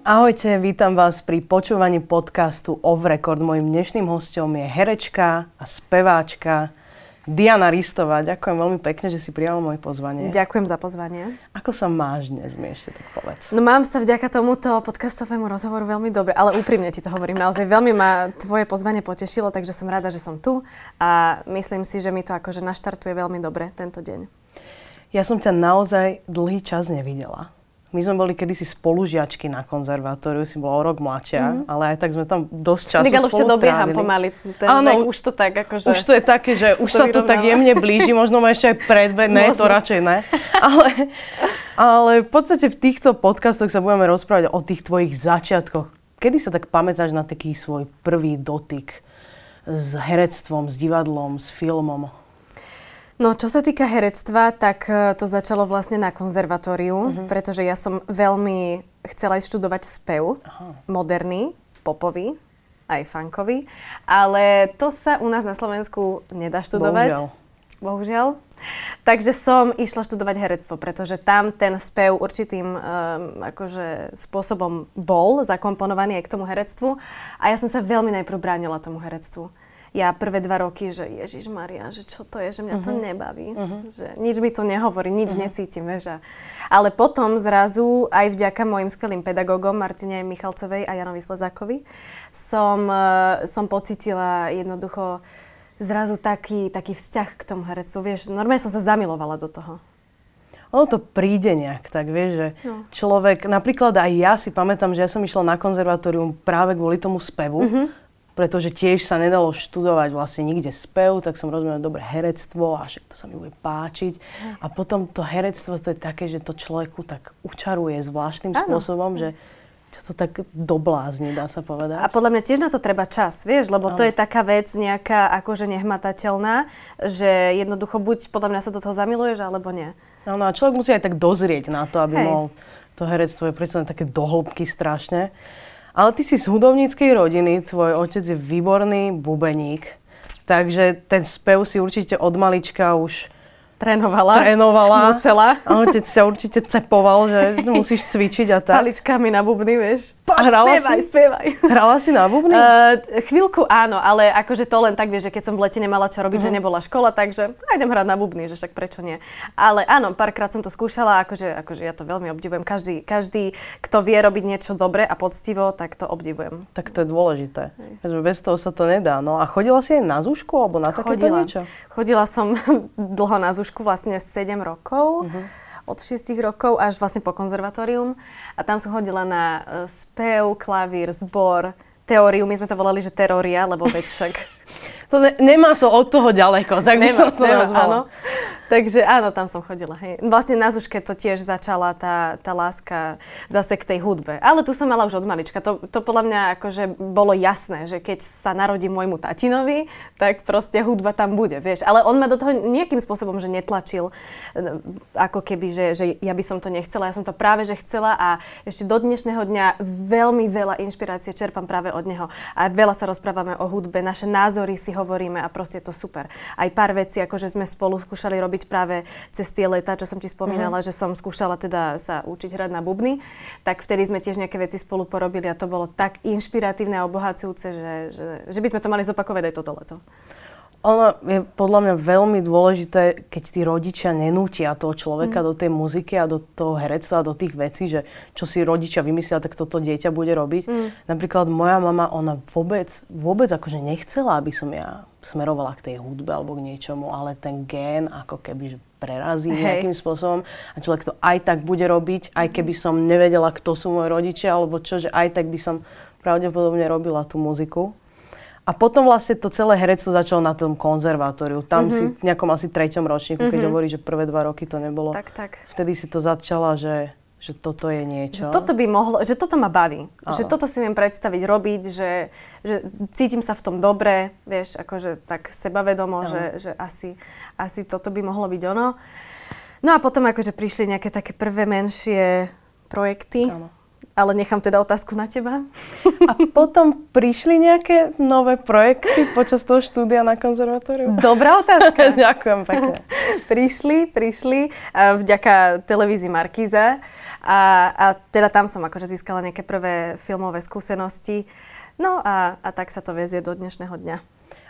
Ahojte, vítam vás pri počúvaní podcastu Off Record. Mojím dnešným hostom je herečka a speváčka Diana Ristová. Ďakujem veľmi pekne, že si prijala moje pozvanie. Ďakujem za pozvanie. Ako sa máš dnes, mi ešte tak povedz. No mám sa vďaka tomuto podcastovému rozhovoru veľmi dobre, ale úprimne ti to hovorím. Naozaj veľmi ma tvoje pozvanie potešilo, takže som rada, že som tu a myslím si, že mi to akože naštartuje veľmi dobre tento deň. Ja som ťa naozaj dlhý čas nevidela. My sme boli kedysi spolužiačky na konzervatóriu, si bola o rok mladšia, mm. ale aj tak sme tam dosť času Tak ale už dobieham pomaly, ten Áno, vek, už to tak akože... Už to je také, že už, už sa to tak jemne blíži, možno ma ešte aj predbe, ne, to radšej ne. Ale, ale v podstate v týchto podcastoch sa budeme rozprávať o tých tvojich začiatkoch. Kedy sa tak pamätáš na taký svoj prvý dotyk s herectvom, s divadlom, s filmom? No, čo sa týka herectva, tak e, to začalo vlastne na konzervatóriu, uh-huh. pretože ja som veľmi chcela ísť študovať spev, Aha. moderný, popový, aj funkový, ale to sa u nás na Slovensku nedá študovať. Bohužiaľ. Bohužiaľ. Takže som išla študovať herectvo, pretože tam ten spev určitým um, akože spôsobom bol zakomponovaný aj k tomu herectvu a ja som sa veľmi najprv bránila tomu herectvu ja prvé dva roky, že Ježiš Maria, že čo to je, že mňa uh-huh. to mhm. nebaví, uh-huh. že nič mi to nehovorí, nič uh-huh. necítim, vieš. Ale potom zrazu aj vďaka mojim skvelým pedagógom Martine Michalcovej a Janovi Slezákovi som, uh, som pocitila jednoducho zrazu taký, taký vzťah k tomu herectvu. Vieš, normálne som sa zamilovala do toho. Ono to príde nejak, tak vieš, že no. človek, napríklad aj ja si pamätám, že ja som išla na konzervatórium práve kvôli tomu spevu, uh-huh pretože tiež sa nedalo študovať vlastne nikde spev, tak som rozumel dobre herectvo a však to sa mi bude páčiť. A potom to herectvo to je také, že to človeku tak učaruje zvláštnym ano. spôsobom, že čo to tak doblázni, dá sa povedať. A podľa mňa tiež na to treba čas, vieš, lebo ano. to je taká vec nejaká akože nehmatateľná, že jednoducho buď podľa mňa sa do toho zamiluješ, alebo nie. Áno, a človek musí aj tak dozrieť na to, aby Hej. mohol to herectvo je predsa také dohlbky strašne. Ale ty si z hudobníckej rodiny, tvoj otec je výborný bubeník, takže ten spev si určite od malička už Trénovala. Trénovala. Musela. A otec ťa určite cepoval, že musíš cvičiť a tak. Paličkami na bubny, vieš. Poď, Hrala spievaj, si? spievaj. Hrala si na bubny? Uh, chvíľku áno, ale akože to len tak, vieš, že keď som v lete nemala čo robiť, uh-huh. že mhm. nebola škola, takže idem hrať na bubny, že však prečo nie. Ale áno, párkrát som to skúšala, akože, akože ja to veľmi obdivujem. Každý, každý, kto vie robiť niečo dobre a poctivo, tak to obdivujem. Tak to je dôležité. Hej. Bez toho sa to nedá. No a chodila si aj na zúšku alebo na takéto chodila. niečo? Chodila som dlho na zúšku, vlastne 7 7 rokov. Uh-huh. Od 6 rokov až vlastne po konzervatórium. A tam som chodila na uh, spev, klavír, zbor, teóriu. My sme to volali, že terória, lebo veď však... to ne, nemá to od toho ďaleko, tak nemá, by som to nemá, Áno. Takže áno, tam som chodila. Hej. Vlastne na Zuške to tiež začala tá, tá láska zase k tej hudbe. Ale tu som mala už od malička. To, to podľa mňa akože bolo jasné, že keď sa narodí môjmu tatinovi, tak proste hudba tam bude, vieš. Ale on ma do toho nejakým spôsobom, že netlačil, e, ako keby, že, že ja by som to nechcela. Ja som to práve, že chcela a ešte do dnešného dňa veľmi veľa inšpirácie čerpám práve od neho. A veľa sa rozprávame o hudbe, naše názory si hovoríme a proste je to super. Aj pár vecí, akože sme spolu skúšali robiť robiť práve cez tie leta, čo som ti spomínala, uh-huh. že som skúšala teda sa učiť hrať na bubny, tak vtedy sme tiež nejaké veci spolu porobili a to bolo tak inšpiratívne a obohacujúce, že, že, že by sme to mali zopakovať aj toto leto. Ono je podľa mňa veľmi dôležité, keď tí rodičia nenútia toho človeka mm. do tej muziky a do toho herectva a do tých vecí, že čo si rodičia vymyslia, tak toto dieťa bude robiť. Mm. Napríklad moja mama, ona vôbec, vôbec akože nechcela, aby som ja smerovala k tej hudbe alebo k niečomu, ale ten gén ako keby prerazí Hej. nejakým spôsobom a človek to aj tak bude robiť, aj keby som nevedela, kto sú moji rodičia alebo čo, že aj tak by som pravdepodobne robila tú muziku. A potom vlastne to celé herectvo začalo na tom konzervatóriu. Tam mm-hmm. si v nejakom asi treťom ročníku, mm-hmm. keď mhm. hovorí, že prvé dva roky to nebolo. Tak, tak. Vtedy si to začala, že že toto je niečo. Že toto by mohlo, že toto ma baví. Áno. Že toto si viem predstaviť robiť, že, že cítim sa v tom dobre, vieš, akože tak sebavedomo, že, že asi, asi toto by mohlo byť ono. No a potom akože prišli nejaké také prvé menšie projekty. Áno ale nechám teda otázku na teba. A potom prišli nejaké nové projekty počas toho štúdia na konzervatóriu? Dobrá otázka. Ďakujem pekne. prišli, prišli uh, vďaka televízii Markíza a, a teda tam som akože získala nejaké prvé filmové skúsenosti. No a, a tak sa to vezie do dnešného dňa.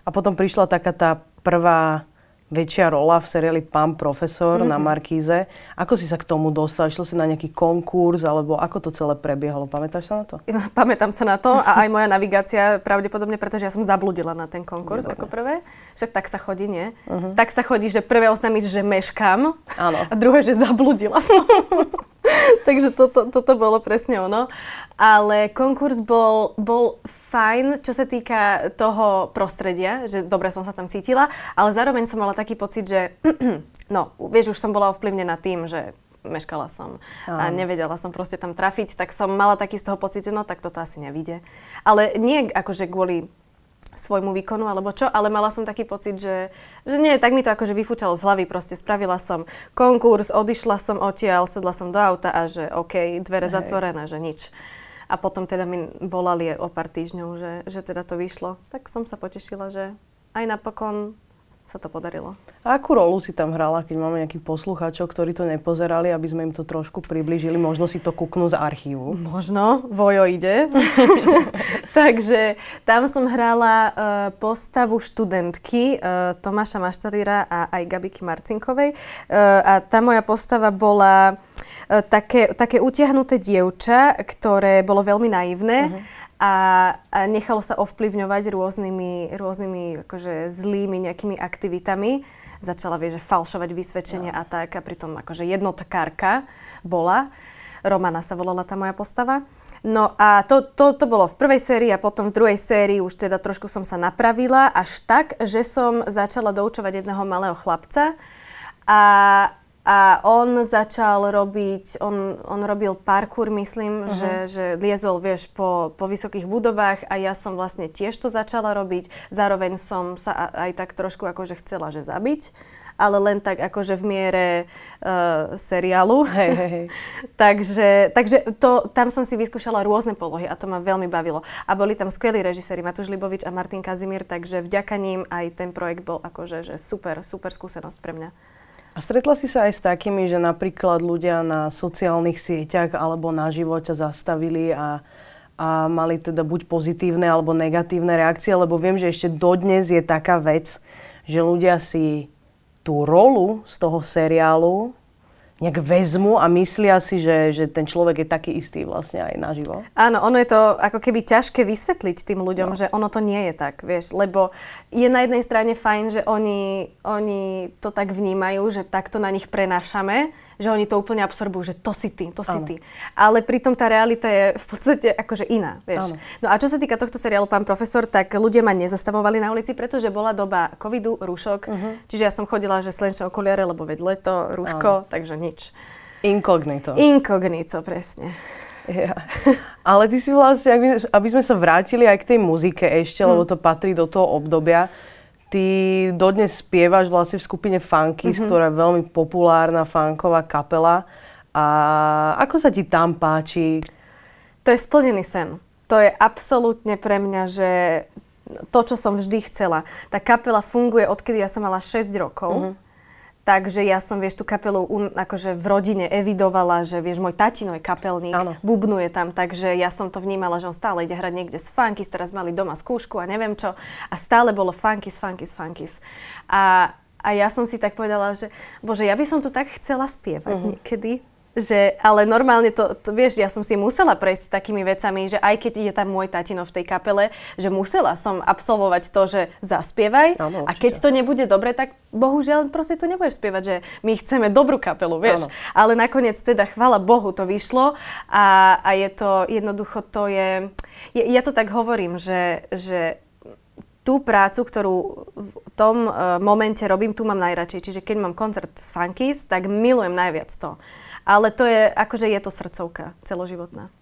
A potom prišla taká tá prvá väčšia rola v seriáli Pán profesor mm-hmm. na mhm. Markíze. Ako si sa k tomu dostal? Išlo si na nejaký konkurs, alebo ako to celé prebiehalo? Pamätáš sa na to? Pamätám sa na to a aj moja navigácia pravdepodobne, pretože ja som zabludila na ten konkurs Dobre. ako prvé. Však tak sa chodí, nie? Uh-huh. Tak sa chodí, že prvé oznámiš, že meškam Áno. a druhé, že zabludila som. Takže toto, toto bolo presne ono. Ale konkurs bol, bol fajn, čo sa týka toho prostredia, že dobre som sa tam cítila, ale zároveň som mala taký pocit, že no, vieš, už som bola ovplyvnená tým, že meškala som a nevedela som proste tam trafiť, tak som mala taký z toho pocit, že no tak toto asi nevíde. Ale nie akože kvôli svojmu výkonu alebo čo, ale mala som taký pocit, že, že nie, tak mi to akože vyfúčalo z hlavy, proste spravila som konkurs, odišla som odtiaľ, sedla som do auta a že OK, dvere Hej. zatvorené, že nič. A potom teda mi volali o pár týždňov, že, že teda to vyšlo. Tak som sa potešila, že aj napokon sa to podarilo. A akú rolu si tam hrala, keď máme nejakých poslucháčov, ktorí to nepozerali, aby sme im to trošku približili? Možno si to kúknú z archívu. Možno, Vojo ide. Takže tam som hrala uh, postavu študentky uh, Tomáša Maštaríra a aj Gabiky Marcinkovej. Uh, a tá moja postava bola také, také utiahnuté dievča, ktoré bolo veľmi naivné. Uh-huh a, a nechalo sa ovplyvňovať rôznymi, rôznymi akože zlými nejakými aktivitami. Začala, vie, že falšovať vysvedčenia no. a tak a pritom akože jednotkárka bola. Romana sa volala tá moja postava. No a to, to, to bolo v prvej sérii a potom v druhej sérii už teda trošku som sa napravila až tak, že som začala doučovať jedného malého chlapca a a on začal robiť, on, on robil parkour, myslím, uh-huh. že, že liezol, vieš, po, po vysokých budovách a ja som vlastne tiež to začala robiť. Zároveň som sa aj tak trošku akože chcela, že zabiť, ale len tak akože v miere uh, seriálu. Hej, hej, hej. takže takže to, tam som si vyskúšala rôzne polohy a to ma veľmi bavilo. A boli tam skvelí režiséri, Matúš Libovič a Martin Kazimír, takže vďaka ním aj ten projekt bol akože že super, super skúsenosť pre mňa. A stretla si sa aj s takými, že napríklad ľudia na sociálnych sieťach alebo na živote zastavili a, a mali teda buď pozitívne alebo negatívne reakcie, lebo viem, že ešte dodnes je taká vec, že ľudia si tú rolu z toho seriálu nejak vezmu a myslia si, že, že ten človek je taký istý vlastne aj naživo. Áno, ono je to ako keby ťažké vysvetliť tým ľuďom, no. že ono to nie je tak, vieš, lebo je na jednej strane fajn, že oni, oni to tak vnímajú, že takto na nich prenášame, že oni to úplne absorbujú, že to si ty, to si ano. ty. Ale pritom tá realita je v podstate akože iná, vieš. Ano. No a čo sa týka tohto seriálu Pán profesor, tak ľudia ma nezastavovali na ulici, pretože bola doba covidu, rúšok, uh-huh. čiže ja som chodila, že slnečné okuliare, lebo veď leto, rúško, ano. takže nič. Inkognito. Inkognito, presne. Ja. Ale ty si vlastne, aby sme sa vrátili aj k tej muzike ešte, hmm. lebo to patrí do toho obdobia, Ty dodnes spievaš vlastne v skupine Funkys, mm-hmm. ktorá je veľmi populárna funková kapela. A ako sa ti tam páči? To je splnený sen. To je absolútne pre mňa, že to, čo som vždy chcela. Tá kapela funguje, odkedy ja som mala 6 rokov. Mm-hmm Takže ja som, vieš, tú kapelu un, akože v rodine evidovala, že vieš, môj tatino je kapelník, ano. bubnuje tam, takže ja som to vnímala, že on stále ide hrať niekde s Funkys, teraz mali doma skúšku a neviem čo. A stále bolo Funkys, Funkys, Funkys. A, a ja som si tak povedala, že bože, ja by som tu tak chcela spievať uh-huh. niekedy že, ale normálne to, to, vieš, ja som si musela prejsť takými vecami, že aj keď je tam môj tatino v tej kapele, že musela som absolvovať to, že zaspievaj ano, a keď to nebude dobre, tak bohužiaľ proste tu nebudeš spievať, že my chceme dobrú kapelu, vieš. Ano. Ale nakoniec teda, chvala Bohu, to vyšlo a, a je to, jednoducho to je, je ja to tak hovorím, že, že tú prácu, ktorú v tom uh, momente robím, tu mám najradšej. Čiže keď mám koncert s Funkies, tak milujem najviac to. Ale to je, akože je to srdcovka celoživotná.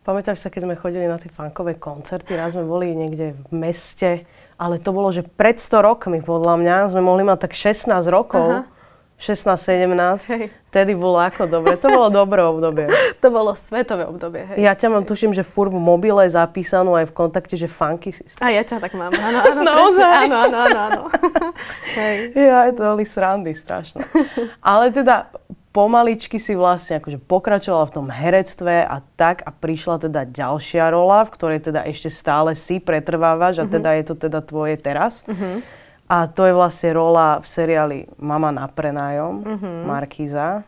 Pamätáš sa, keď sme chodili na tie funkové koncerty, raz sme boli niekde v meste, ale to bolo, že pred 100 rokmi, podľa mňa, sme mohli mať tak 16 rokov. Aha 16-17, Hej. vtedy bolo ako dobre. To bolo dobré obdobie. To bolo svetové obdobie, hej. Ja ťa mám, tuším, že furt v mobile zapísanú aj v kontakte, že funky si. A ja ťa tak mám, áno, áno, Naozaj? áno, áno, áno, áno. hej. Ja, to boli srandy strašné. Ale teda pomaličky si vlastne akože pokračovala v tom herectve a tak a prišla teda ďalšia rola, v ktorej teda ešte stále si pretrvávaš a teda je to teda tvoje teraz. A to je vlastne rola v seriáli Mama na prenájom, Markíza.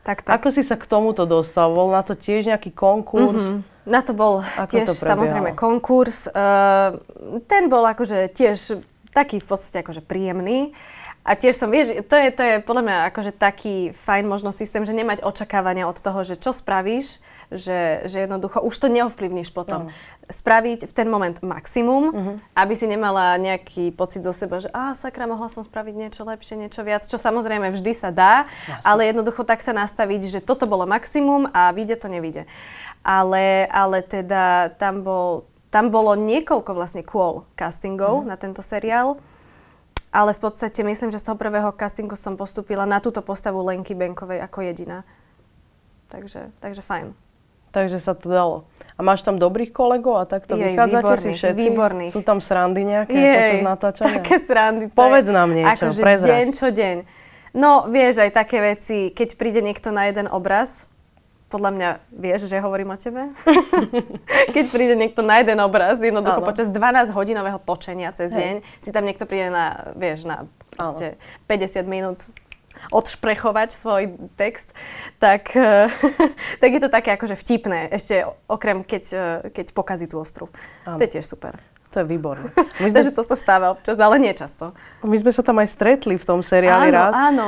Tak, tak. Ako si sa k tomuto dostal? Bol na to tiež nejaký konkurs? Na to bol Ako tiež to prebiehalo? samozrejme konkurs. Uh, ten bol akože tiež taký v podstate akože príjemný. A tiež som, vieš, to je, to je podľa mňa akože taký fajn možno systém, že nemať očakávania od toho, že čo spravíš, že, že jednoducho už to neovplyvníš potom. Spraviť v ten moment maximum, aby si nemala nejaký pocit zo seba, že a sakra, mohla som spraviť niečo lepšie, niečo viac, čo samozrejme vždy sa dá, ale jednoducho tak sa nastaviť, že toto bolo maximum a vyjde to, nevyjde. Ale, ale teda tam bol tam bolo niekoľko vlastne kôl castingov na tento seriál. Ale v podstate myslím, že z toho prvého castingu som postúpila na túto postavu Lenky Benkovej ako jediná. Takže, takže fajn. Takže sa to dalo. A máš tam dobrých kolegov a takto Jej, vychádzate si výborných, všetci? výborných. Sú tam srandy nejaké Jej, počas natáčania? také srandy. Povedz je nám niečo, akože prezrať. deň čo deň. No, vieš, aj také veci, keď príde niekto na jeden obraz, podľa mňa vieš, že hovorím o tebe? keď príde niekto na jeden obraz, jednoducho Áno. počas 12-hodinového točenia cez deň, si tam niekto príde na, vieš, na proste 50 minút odšprechovať svoj text, tak, eh, tak je to také akože vtipné. Ešte okrem, keď, eh, keď pokazí tú ostru. Áno. To je tiež super. To je výborné. My Takže to sa stáva občas, ale nie často. my sme sa tam aj stretli v tom seriáli áno, raz. áno.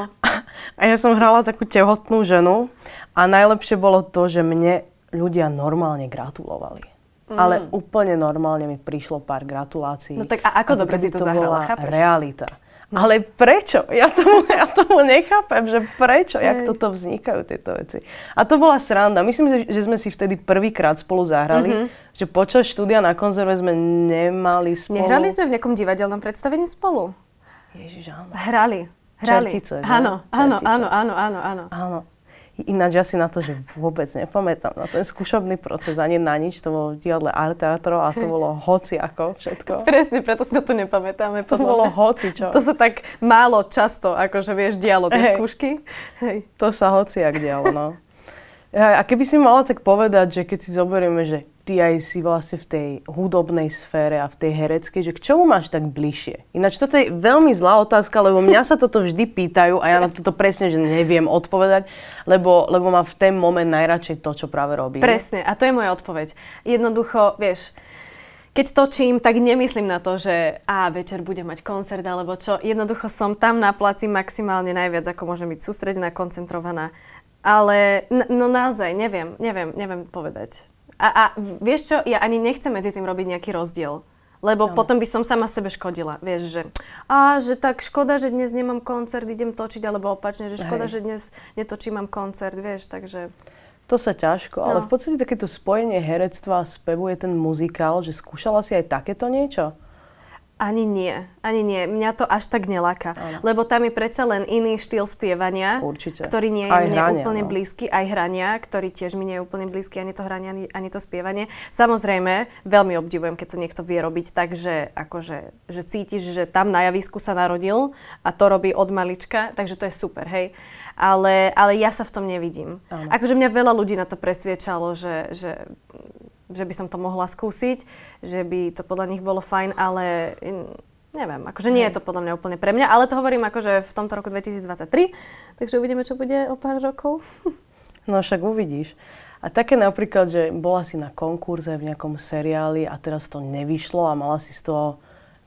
A ja som hrala takú tehotnú ženu a najlepšie bolo to, že mne ľudia normálne gratulovali. Ale úplne normálne mi prišlo pár gratulácií. Mm. No tak a ako dobre si to to zahrala, bola chápeš? realita. Ale prečo? Ja tomu, ja tomu nechápem, že prečo, jak toto vznikajú tieto veci. A to bola sranda. Myslím, že, sme si vtedy prvýkrát spolu zahrali, Mhm. že počas štúdia na konzerve sme nemali spolu... Nehrali sme v nejakom divadelnom predstavení spolu? Ježiš, áno. Hrali. Hrali. Čertice, áno, áno, áno, áno, áno, áno. Áno. Ináč ja si na to, že vôbec nepamätám. Na ten skúšobný proces ani na nič. To bolo v divadle Art Teatro a to bolo hoci ako všetko. Presne, preto si na to nepamätáme. To bolo hoci čo. To sa tak málo často, akože vieš, dialo tie Hej. skúšky. Hej. To sa hociak dialo, no. A keby si mala tak povedať, že keď si zoberieme, že ty aj si vlastne v tej hudobnej sfére a v tej hereckej, že k čomu máš tak bližšie? Ináč toto je veľmi zlá otázka, lebo mňa sa toto vždy pýtajú a ja na toto presne, že neviem odpovedať, lebo, lebo mám v ten moment najradšej to, čo práve robím. Presne, a to je moja odpoveď. Jednoducho, vieš, keď točím, tak nemyslím na to, že a večer budem mať koncert alebo čo. Jednoducho som tam na placi maximálne najviac, ako môžem byť sústredená, koncentrovaná. Ale no naozaj, neviem, neviem, neviem povedať. A, a vieš čo, ja ani nechcem medzi tým robiť nejaký rozdiel. Lebo no. potom by som sama sebe škodila. Vieš, že a že tak škoda, že dnes nemám koncert, idem točiť, alebo opačne, že škoda, Hej. že dnes netočím, mám koncert, vieš, takže... To sa ťažko, ale No. v podstate takéto spojenie herectva a spevu je ten muzikál, že skúšala si aj takéto niečo? Ani nie, ani nie. Mňa to až tak neláka. Áno. Lebo tam je predsa len iný štýl spievania, Určite. ktorý nie je Aj mne hrania, úplne no. blízky, aj hrania, ktorý tiež mi nie je úplne blízky, ani to hranie, ani, ani to spievanie. Samozrejme, veľmi obdivujem, keď to niekto vie robiť tak, že, akože, že cítiš, že tam na javisku sa narodil a to robí od malička, takže to je super, hej. Ale, ale ja sa v tom nevidím. Áno. Akože mňa veľa ľudí na to presviečalo, že, že že by som to mohla skúsiť, že by to podľa nich bolo fajn, ale neviem, akože nie je to podľa mňa úplne pre mňa, ale to hovorím akože v tomto roku 2023, takže uvidíme, čo bude o pár rokov. No však uvidíš. A také napríklad, že bola si na konkurze v nejakom seriáli a teraz to nevyšlo a mala si z toho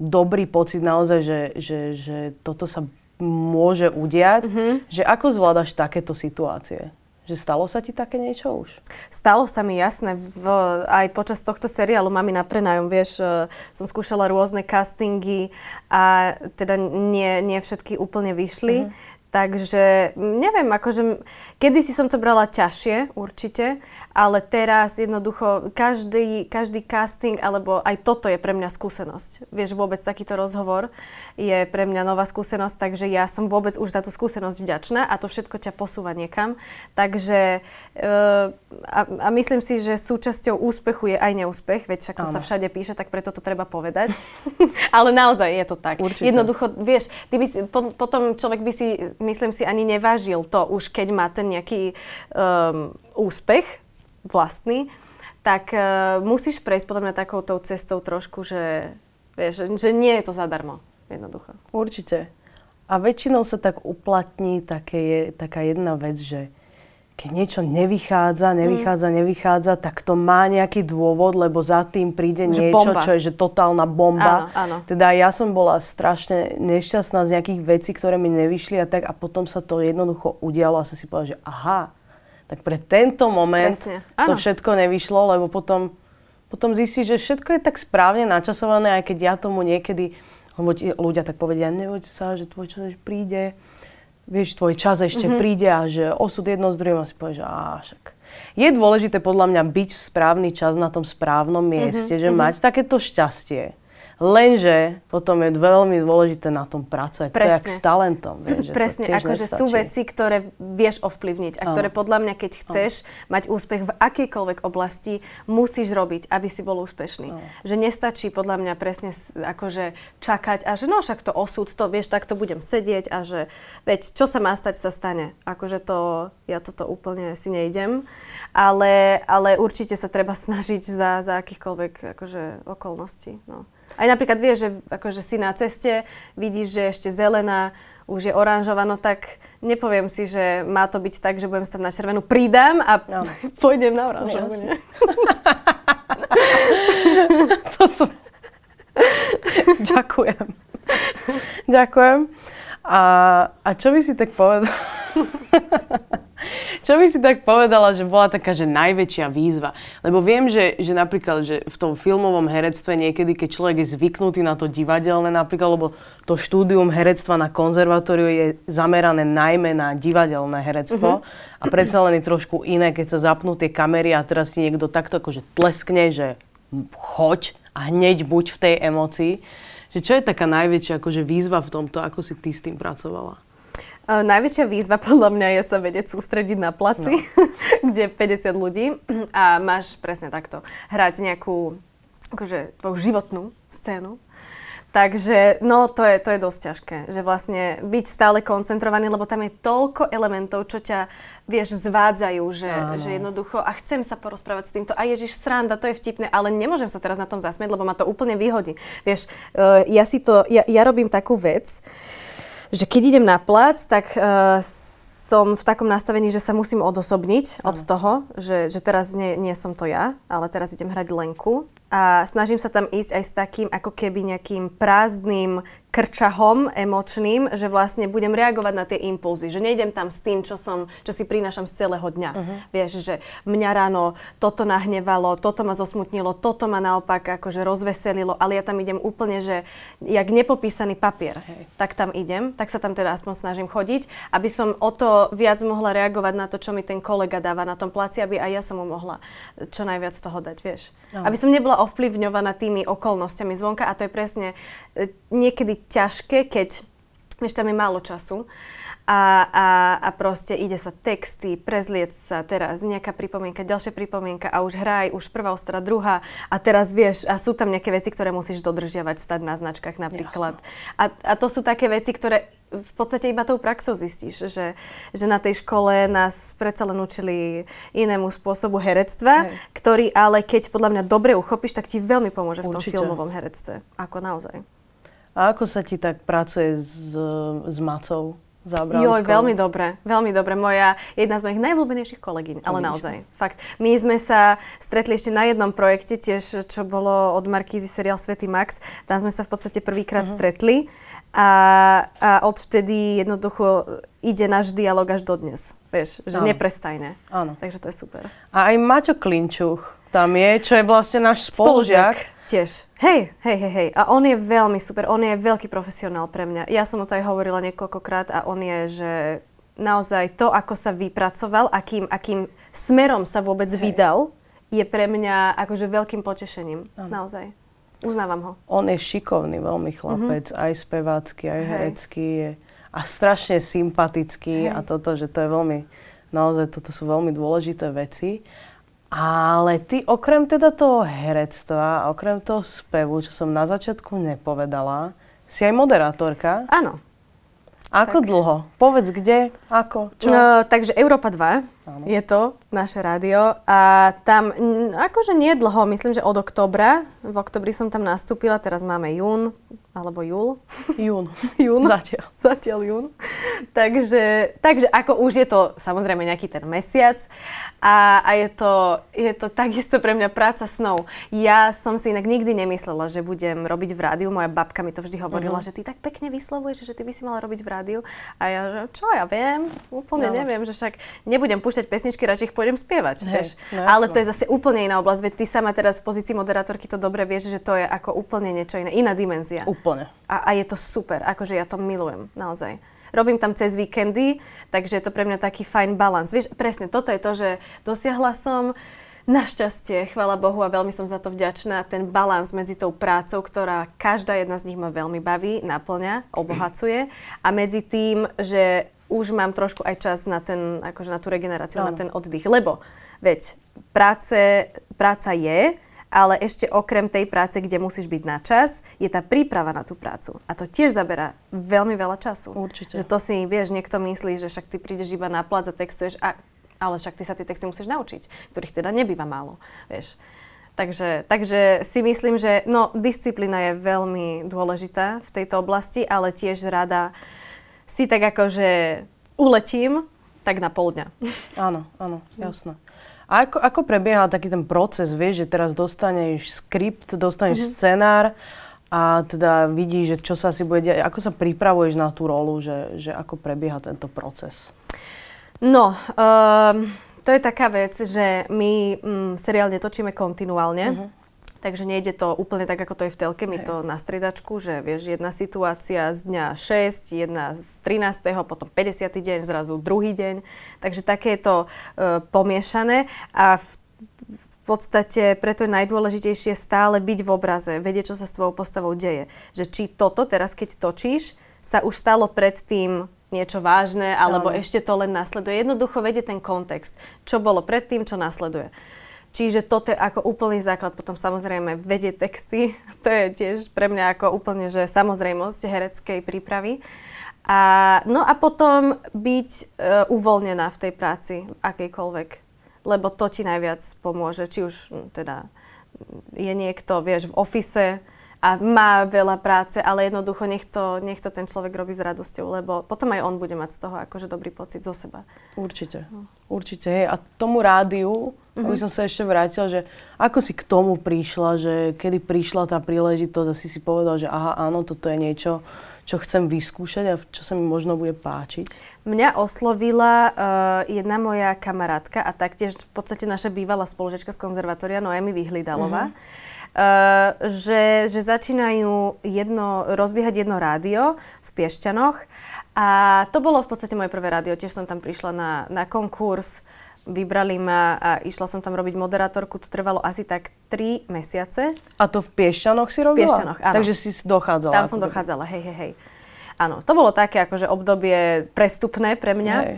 dobrý pocit naozaj, že, že, že toto sa môže udiať. Mhm. Že ako zvládaš takéto situácie? Že stalo sa ti také niečo už? Stalo sa mi jasné, v, aj počas tohto seriálu Mami na prenájom, vieš, e, som skúšala rôzne castingy a teda nie, nie všetky úplne vyšli. Takže neviem, akože kedy si som to brala ťažšie, určite, ale teraz jednoducho každý, každý casting, alebo aj toto je pre mňa skúsenosť. Vieš, vôbec takýto rozhovor je pre mňa nová skúsenosť, takže ja som vôbec už za tú skúsenosť vďačná a to všetko ťa posúva niekam. Takže uh, a, a myslím si, že súčasťou úspechu je aj neúspech, veď však to Áno. sa všade píše, tak preto to treba povedať. ale naozaj je to tak. Určite. Jednoducho, vieš, ty by si, po, potom človek by si, myslím si, ani nevážil to už, keď má ten nejaký um, úspech, vlastný, tak uh, musíš prejsť podľa mňa takouto cestou trošku, že, vieš, že, nie je to zadarmo, jednoducho. Určite. A väčšinou sa tak uplatní také je, taká jedna vec, že keď niečo nevychádza, nevychádza, mm. nevychádza, tak to má nejaký dôvod, lebo za tým príde že niečo, bomba. čo je že totálna bomba. Áno, áno. Teda ja som bola strašne nešťastná z nejakých vecí, ktoré mi nevyšli a tak a potom sa to jednoducho udialo a som si povedala, že aha, tak pre tento moment to všetko nevyšlo, lebo potom, potom zistí, že všetko je tak správne načasované, aj keď ja tomu niekedy, lebo ľudia tak povedia, nehoď sa, že tvoj čas príde, vieš, tvoj čas ešte mm-hmm. príde a že osud jedno z druhým a si povie, že á, však. Je dôležité podľa mňa byť v správny čas na tom správnom mieste, mm-hmm. že mať takéto šťastie. Lenže potom je veľmi dôležité na tom pracovať. Presne. To je jak s talentom. Vieš, Presne, akože sú veci, ktoré vieš ovplyvniť a ktoré podľa mňa, keď chceš mať úspech v akejkoľvek oblasti, musíš robiť, aby si bol úspešný. No. Že nestačí podľa mňa presne akože čakať a že no však to osud, to vieš, tak to budem sedieť a že veď čo sa má stať, sa stane. Akože to, ja toto úplne si nejdem, ale, ale určite sa treba snažiť za, za akýchkoľvek akože okolností. No. Aj napríklad vieš, že akože si na ceste, vidíš, že ešte zelená, už je oranžová, no tak nepoviem si, že má to byť tak, že budem stať na červenú, pridám a no. pôjdem na oranžovú. No, to som... Ďakujem. Ďakujem. A, a čo by si tak povedal? Čo by si tak povedala, že bola taká, že najväčšia výzva? Lebo viem, že, že napríklad, že v tom filmovom herectve niekedy, keď človek je zvyknutý na to divadelné napríklad, lebo to štúdium herectva na konzervatóriu je zamerané najmä na divadelné herectvo uh-huh. a predsa len je trošku iné, keď sa zapnú tie kamery a teraz si niekto takto akože tleskne, že choď a hneď buď v tej emocii. Že čo je taká najväčšia akože výzva v tomto, ako si ty s tým pracovala? Uh, najväčšia výzva podľa mňa je sa vedieť sústrediť na placi, no. kde 50 ľudí a máš presne takto hrať nejakú akože, tvoju životnú scénu. Takže no to je, to je dosť ťažké, že vlastne byť stále koncentrovaný, lebo tam je toľko elementov, čo ťa, vieš, zvádzajú, že, že jednoducho a chcem sa porozprávať s týmto a Ježiš, sranda, to je vtipné, ale nemôžem sa teraz na tom zasmieť, lebo ma to úplne vyhodí. Vieš, uh, ja si to, ja, ja robím takú vec, že keď idem na plac, tak uh, som v takom nastavení, že sa musím odosobniť od toho, že, že teraz nie, nie som to ja, ale teraz idem hrať Lenku. A snažím sa tam ísť aj s takým ako keby nejakým prázdnym krčahom emočným, že vlastne budem reagovať na tie impulzy, že nejdem tam s tým, čo, som, čo si prinášam z celého dňa. Uh-huh. Vieš, že mňa ráno toto nahnevalo, toto ma zosmutnilo, toto ma naopak akože rozveselilo, ale ja tam idem úplne, že jak nepopísaný papier, Hej. tak tam idem, tak sa tam teda aspoň snažím chodiť, aby som o to viac mohla reagovať na to, čo mi ten kolega dáva na tom placi, aby aj ja som mu mohla čo najviac toho dať, vieš. No. Aby som nebola ovplyvňovaná tými okolnostiami zvonka a to je presne e, ťažké, keď vieš, tam je málo času a, a, a proste ide sa texty, prezliec sa teraz nejaká pripomienka, ďalšia pripomienka a už hraj, už prvá ostra, druhá a teraz vieš, a sú tam nejaké veci, ktoré musíš dodržiavať, stať na značkách napríklad. A, a to sú také veci, ktoré v podstate iba tou praxou zistíš, že, že na tej škole nás predsa len učili inému spôsobu herectva, Hej. ktorý ale keď podľa mňa dobre uchopíš, tak ti veľmi pomôže v tom Určite. filmovom herectve. Ako naozaj. A ako sa ti tak pracuje s, s Macou? Joj, veľmi dobre, veľmi dobre. Moja, jedna z mojich najvľúbenejších kolegyň, ale Vidíš naozaj, fakt. My sme sa stretli ešte na jednom projekte, tiež čo bolo od Markízy seriál Svetý Max. Tam sme sa v podstate prvýkrát uh-huh. stretli a, a odvtedy jednoducho ide náš dialog až dodnes. Vieš, že Áno. neprestajne. Áno. Takže to je super. A aj Maťo Klinčuch tam je, čo je vlastne náš spolužiak. spolužiak. Tiež. Hej, hej, hej, hej. A on je veľmi super, on je veľký profesionál pre mňa. Ja som o to aj hovorila niekoľkokrát a on je, že naozaj to, ako sa vypracoval, akým, akým smerom sa vôbec hej. vydal, je pre mňa akože veľkým potešením. Ano. Naozaj. Uznávam ho. On je šikovný veľmi chlapec, mm-hmm. aj spevácky, aj herecký. Je, a strašne sympatický Hej. a toto, že to je veľmi, naozaj toto sú veľmi dôležité veci. Ale ty okrem teda toho herectva, okrem toho spevu, čo som na začiatku nepovedala, si aj moderátorka. Áno. Ako tak. dlho? Povedz kde, ako, čo? No, takže Európa 2 ano. je to, naše rádio. A tam, akože nie dlho, myslím, že od oktobra. V oktobri som tam nastúpila, teraz máme jún, alebo júl. Jún. jún. Zatiaľ. Zatiaľ jún. takže, takže ako už je to samozrejme nejaký ten mesiac a, a je, to, je to takisto pre mňa práca snov. Ja som si inak nikdy nemyslela, že budem robiť v rádiu. Moja babka mi to vždy hovorila, uh-huh. že ty tak pekne vyslovuješ, že ty by si mala robiť v rádiu. A ja, že čo ja viem, úplne no. neviem, že však nebudem púšťať pesničky, radšej ich pôjdem spievať. Hey, no, Ale to je zase úplne iná oblasť, veď ty sama teraz v pozícii moderátorky to dobre vieš, že to je ako úplne niečo iné, iná dimenzia. Úplne. A, a je to super, akože ja to milujem, naozaj. Robím tam cez víkendy, takže je to pre mňa taký fajn balans. Vieš, presne toto je to, že dosiahla som Našťastie, chvála Bohu a veľmi som za to vďačná, ten balans medzi tou prácou, ktorá každá jedna z nich ma veľmi baví, naplňa, obohacuje a medzi tým, že už mám trošku aj čas na, ten, akože na tú regeneráciu, no. na ten oddych. Lebo, veď, práce, práca je, ale ešte okrem tej práce, kde musíš byť na čas, je tá príprava na tú prácu. A to tiež zaberá veľmi veľa času. Určite. Že to si, vieš, niekto myslí, že však ty prídeš iba na plac a textuješ, a, ale však ty sa tie texty musíš naučiť, ktorých teda nebýva málo, vieš. Takže, takže si myslím, že no, disciplína je veľmi dôležitá v tejto oblasti, ale tiež rada si tak akože uletím, tak na pol dňa. Áno, áno, jasné. A ako, ako prebieha taký ten proces? Vieš, že teraz dostaneš skript, dostaneš mm-hmm. scenár a teda vidíš, že čo sa asi bude diať. Ako sa pripravuješ na tú rolu, že, že ako prebieha tento proces? No, um, to je taká vec, že my mm, seriál netočíme kontinuálne. Mm-hmm takže nejde to úplne tak, ako to je v telke, my to na striedačku, že vieš, jedna situácia z dňa 6, jedna z 13., potom 50. deň, zrazu druhý deň, takže také je to e, pomiešané a v v podstate preto je najdôležitejšie stále byť v obraze, vedieť, čo sa s tvojou postavou deje. Že či toto teraz, keď točíš, sa už stalo predtým niečo vážne, alebo no. ešte to len nasleduje. Jednoducho vedieť ten kontext, čo bolo predtým, čo nasleduje. Čiže toto je ako úplný základ. Potom samozrejme vedieť texty, to je tiež pre mňa ako úplne, že samozrejmosť hereckej prípravy. A, no a potom byť e, uvoľnená v tej práci, akejkoľvek. Lebo to ti najviac pomôže. Či už teda je niekto, vieš, v ofise, a má veľa práce, ale jednoducho nech to, nech to ten človek robí s radosťou, lebo potom aj on bude mať z toho akože dobrý pocit zo seba. Určite, no. určite. Hej. A tomu rádiu, mm-hmm. aby som sa ešte vrátila, že ako si k tomu prišla, že kedy prišla tá príležitosť a si si povedal, že aha, áno, toto je niečo, čo chcem vyskúšať a čo sa mi možno bude páčiť? Mňa oslovila uh, jedna moja kamarátka a taktiež v podstate naša bývalá spolužečka z konzervatória Noemi Vyhlidalová. Mm-hmm že, že začínajú jedno, rozbiehať jedno rádio v Piešťanoch a to bolo v podstate moje prvé rádio, tiež som tam prišla na, na konkurs, vybrali ma a išla som tam robiť moderátorku, to trvalo asi tak 3 mesiace. A to v Piešťanoch si robila? V Piešťanoch, áno. Takže si dochádzala? Tam som dochádzala, hej, hej, hej. Áno, to bolo také akože obdobie prestupné pre mňa. Hej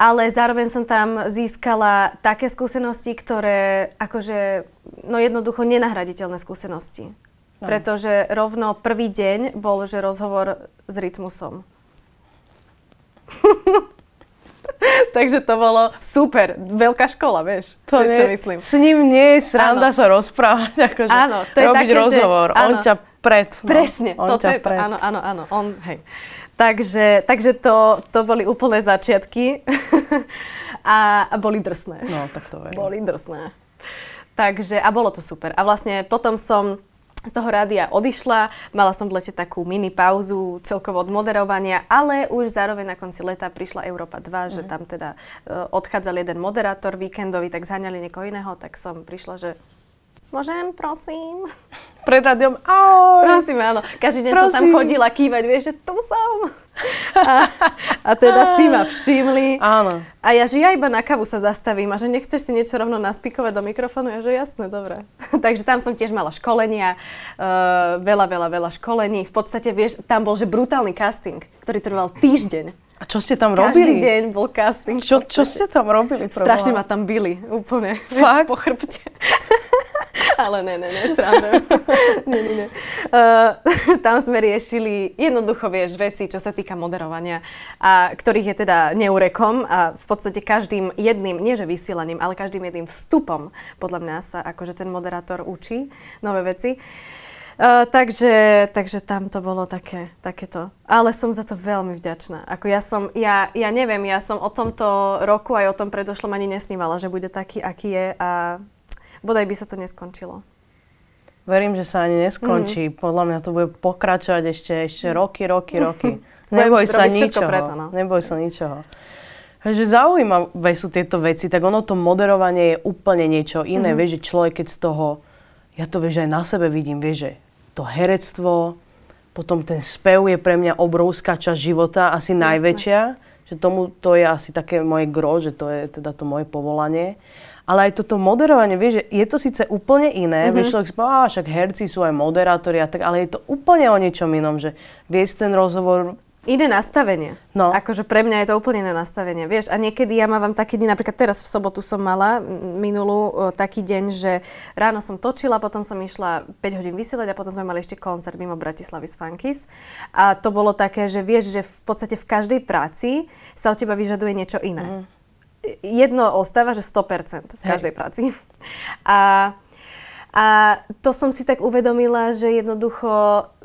ale zároveň som tam získala také skúsenosti, ktoré akože, no jednoducho nenahraditeľné skúsenosti. No. Pretože rovno prvý deň bol, že rozhovor s rytmusom. Takže to bolo super, veľká škola, vieš, to nie, čo myslím. S ním nie je sranda áno. sa rozprávať, akože áno, to je robiť také, rozhovor, že, on ťa pred. No, Presne, on toto ťa je pred. áno, áno, áno, on, hej. Takže, takže to, to boli úplné začiatky a, a boli drsné. No, tak to verím. Boli drsné. Takže, a bolo to super. A vlastne potom som z toho rádia odišla, mala som v lete takú mini pauzu celkovo od moderovania, ale už zároveň na konci leta prišla Európa 2, mm. že tam teda uh, odchádzal jeden moderátor víkendový, tak zháňali niekoho iného, tak som prišla, že Môžem, prosím? Pred rádiom, ahoj! Prosím, áno. Každý deň prosím. som tam chodila kývať, vieš, že tu som. A, a teda si ma všimli. Áno. A ja, že ja iba na kavu sa zastavím a že nechceš si niečo rovno naspikovať do mikrofónu? Ja, že jasné, dobre. Takže tam som tiež mala školenia, uh, veľa, veľa, veľa školení. V podstate, vieš, tam bol, že brutálny casting, ktorý trval týždeň. A čo ste tam Každý robili? Každý deň bol casting. Čo, čo ste tam robili? Strašne ma tam byli, úplne. Fakt? Vieš, po chrbte. Ale ne, ne, ne, srandujem. nie, nie, nie. Uh, tam sme riešili jednoducho, vieš, veci, čo sa týka moderovania, a ktorých je teda neurekom a v podstate každým jedným, nie že vysielaním, ale každým jedným vstupom, podľa mňa sa akože ten moderátor učí nové veci. Uh, takže, takže tam to bolo také, takéto. Ale som za to veľmi vďačná. Ako ja som, ja, ja neviem, ja som o tomto roku aj o tom predošlom ani nesnívala, že bude taký, aký je a bodaj by sa to neskončilo. Verím, že sa ani neskončí. Mm. Podľa mňa to bude pokračovať ešte, ešte roky, roky, roky. Neboj sa ničoho. Preto, no. Neboj sa ničoho. Že zaujímavé sú tieto veci, tak ono to moderovanie je úplne niečo iné. Mm-hmm. Vieš, že človek, keď z toho, ja to vieš aj na sebe vidím, vieš, že to herectvo, potom ten spev je pre mňa obrovská časť života, asi Jasne. najväčšia. Že tomu to je asi také moje gro, že to je teda to moje povolanie. Ale aj toto moderovanie, vieš, že je to síce úplne iné, mm-hmm. vieš, človek si povie, však herci sú aj moderátori a tak, ale je to úplne o niečom inom, že vieš ten rozhovor Iné nastavenie. No. Akože pre mňa je to úplne iné nastavenie. Vieš, a niekedy ja mám taký deň, napríklad teraz v sobotu som mala minulú o, taký deň, že ráno som točila, potom som išla 5 hodín vysielať a potom sme mali ešte koncert mimo Bratislavy z Funkis. A to bolo také, že vieš, že v podstate v každej práci sa od teba vyžaduje niečo iné. Mm. Jedno ostáva, že 100% v každej Hej. práci. A a to som si tak uvedomila, že jednoducho,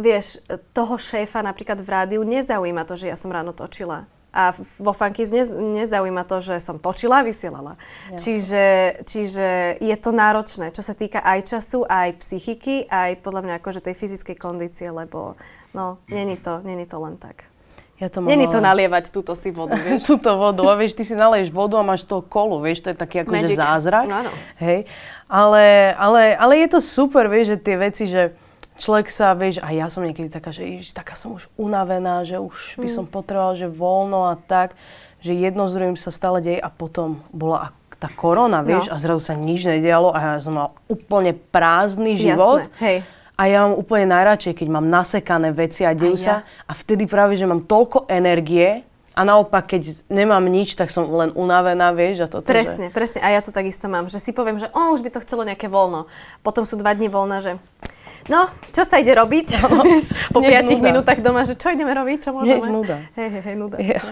vieš, toho šéfa napríklad v rádiu nezaujíma to, že ja som ráno točila. A vo Funkis ne, nezaujíma to, že som točila a vysielala. Čiže, čiže je to náročné, čo sa týka aj času, aj psychiky, aj podľa mňa akože tej fyzickej kondície, lebo no, není to, není to len tak. Ja to Není to nalievať túto si vodu, vieš? túto vodu. A vieš, ty si naleješ vodu a máš toho kolu, vieš, to je taký akože zázrak. Áno. Hej. Ale, ale, ale je to super, vieš, že tie veci, že človek sa, vieš, a ja som niekedy taká, že iš, taká som už unavená, že už by mm. som potrebovala, že voľno a tak, že jedno z druhým sa stále deje a potom bola tá korona, vieš, no. a zrazu sa nič nedialo a ja som mal úplne prázdny život. Jasné, hej. A ja mám úplne najradšej, keď mám nasekané veci a dejú ja. sa. A vtedy práve, že mám toľko energie, a naopak, keď nemám nič, tak som len unavená, vieš. A toto, presne, že... presne. A ja to takisto mám, že si poviem, že o, už by to chcelo nejaké voľno. Potom sú dva dní voľna, že no, čo sa ide robiť? No, vieš, po 5 minútach doma, že čo ideme robiť, čo môžeme? Nuda. Hej, hej, hej, nuda. Ja.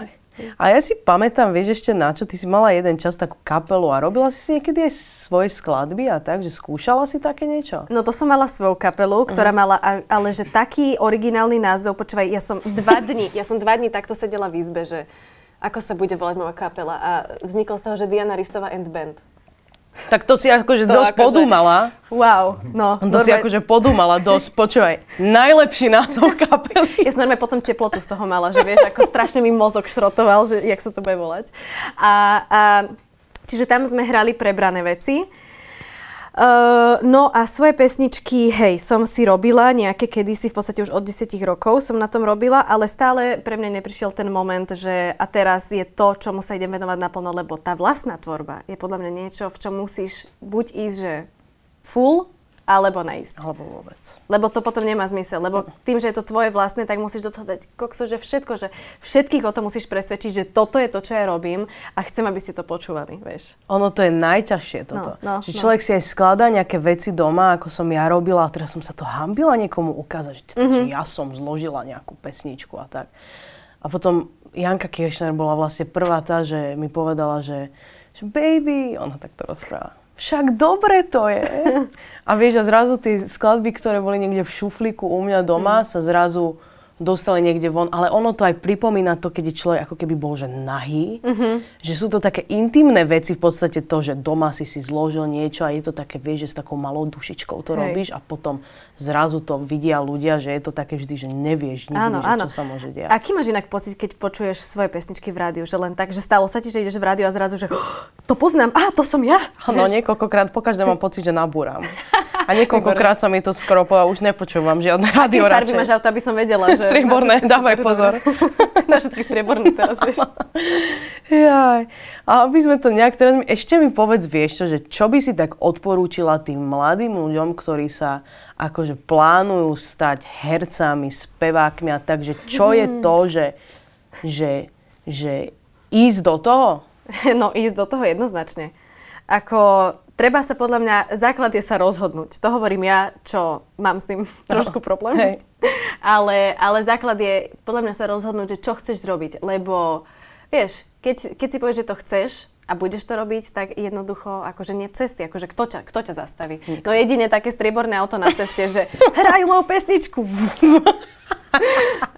A ja si pamätám, vieš ešte na čo, ty si mala jeden čas takú kapelu a robila si niekedy aj svoje skladby a tak, že skúšala si také niečo? No to som mala svoju kapelu, ktorá uh-huh. mala, ale že taký originálny názov, počúvaj, ja som dva dní, ja som dva dní takto sedela v izbe, že ako sa bude volať moja kapela a vznikol z toho, že Diana Ristová and Band. Tak to si akože to dosť akože, podúmala. Wow, no. To normálne... si akože podúmala dosť, počúvaj, najlepší názov kapely. Ja som normálne potom teplotu z toho mala, že vieš, ako strašne mi mozog šrotoval, že jak sa to bude volať. A, a čiže tam sme hrali prebrané veci. Uh, no a svoje pesničky, hej, som si robila nejaké kedysi, v podstate už od 10 rokov som na tom robila, ale stále pre mňa neprišiel ten moment, že a teraz je to, čomu sa idem venovať naplno, lebo tá vlastná tvorba je podľa mňa niečo, v čom musíš buď ísť, že full, alebo neísť. Alebo vôbec. Lebo to potom nemá zmysel. Lebo tým, že je to tvoje vlastné, tak musíš do toho dať kokso, že všetko, že všetkých o tom musíš presvedčiť, že toto je to, čo ja robím a chcem, aby ste to počúvali, vieš. Ono to je najťažšie toto. No, no, že no. človek no. si aj skladá nejaké veci doma, ako som ja robila a teraz som sa to hambila niekomu ukázať, že, mm-hmm. že ja som zložila nejakú pesničku a tak. A potom Janka Kiršner bola vlastne prvá tá, že mi povedala, že, že baby, ona takto rozpráva však dobre to je. A vieš, a zrazu tie skladby, ktoré boli niekde v šuflíku u mňa doma, mm. sa zrazu dostali niekde von, ale ono to aj pripomína to, keď je človek ako keby bol že nahý, mm-hmm. že sú to také intimné veci v podstate to, že doma si si zložil niečo a je to také, vieš, že s takou malou dušičkou to Hej. robíš a potom zrazu to vidia ľudia, že je to také vždy, že nevieš nikdy, áno, že áno. čo sa môže diať. Aký máš inak pocit, keď počuješ svoje pesničky v rádiu, že len tak, že stalo sa ti, že ideš v rádiu a zrazu, že to poznám, a to som ja. Áno, niekoľkokrát, po každé mám pocit, že nabúram. A niekoľkokrát sa mi to skoro a už nepočúvam žiadne rádio radšej. farby máš auto, aby som vedela, že... Strieborné, dávaj pozor. na všetky strieborné teraz, vieš. Jaj. A aby sme to nejak teraz... Ešte mi povedz, vieš čo, že čo by si tak odporúčila tým mladým ľuďom, ktorí sa akože plánujú stať hercami, spevákmi a tak, že čo je to, že, že, že ísť do toho? No ísť do toho jednoznačne. Ako treba sa podľa mňa, základ je sa rozhodnúť. To hovorím ja, čo mám s tým trošku problém. Hej. Ale, ale základ je podľa mňa sa rozhodnúť, že čo chceš robiť. Lebo vieš, keď, keď si povieš, že to chceš, a budeš to robiť, tak jednoducho, akože nie cesty, akože kto ťa, kto ťa zastaví? Nikto. No jedine také strieborné auto na ceste, že hrajú moju pesničku.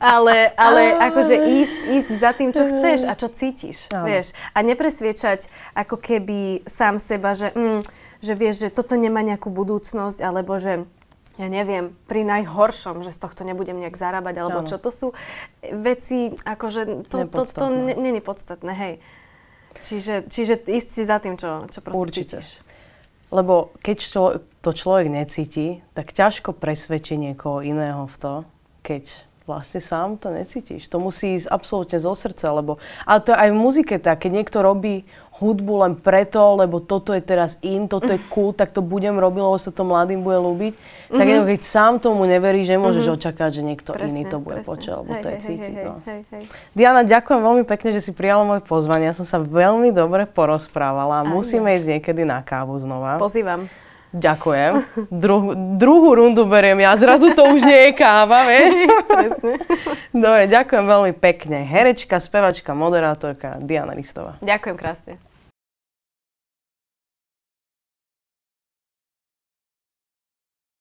ale, ale akože ísť, ísť za tým, čo chceš a čo cítiš, no. vieš. A nepresviečať ako keby sám seba, že, mm, že vieš, že toto nemá nejakú budúcnosť, alebo že ja neviem, pri najhoršom, že z tohto nebudem nejak zarábať, alebo no. čo to sú veci, akože to, to, to, to není podstatné, hej. Čiže, čiže ísť si za tým, čo, čo proste Určite. cítiš. Lebo keď čo, to človek necíti, tak ťažko presvedčí niekoho iného v to, keď vlastne sám to necítiš. To musí ísť absolútne zo srdca, lebo... Ale to je aj v muzike tak, keď niekto robí hudbu len preto, lebo toto je teraz in, toto je cool, tak to budem robiť, lebo sa to mladým bude ľúbiť. Mm-hmm. Tak mm-hmm. keď sám tomu neveríš, nemôžeš mm-hmm. očakávať, že niekto presne, iný to bude počať, lebo hej, to je cítiť. Hej, no. hej, hej. Diana, ďakujem veľmi pekne, že si prijala moje pozvanie. Ja som sa veľmi dobre porozprávala. Musíme ísť niekedy na kávu znova. Pozývam. Ďakujem. Dru- druhú rundu beriem ja. Zrazu to už nie je káva, vieš? Presne. Dobre, ďakujem veľmi pekne. Herečka, spevačka, moderátorka Diana Ristová. Ďakujem krásne.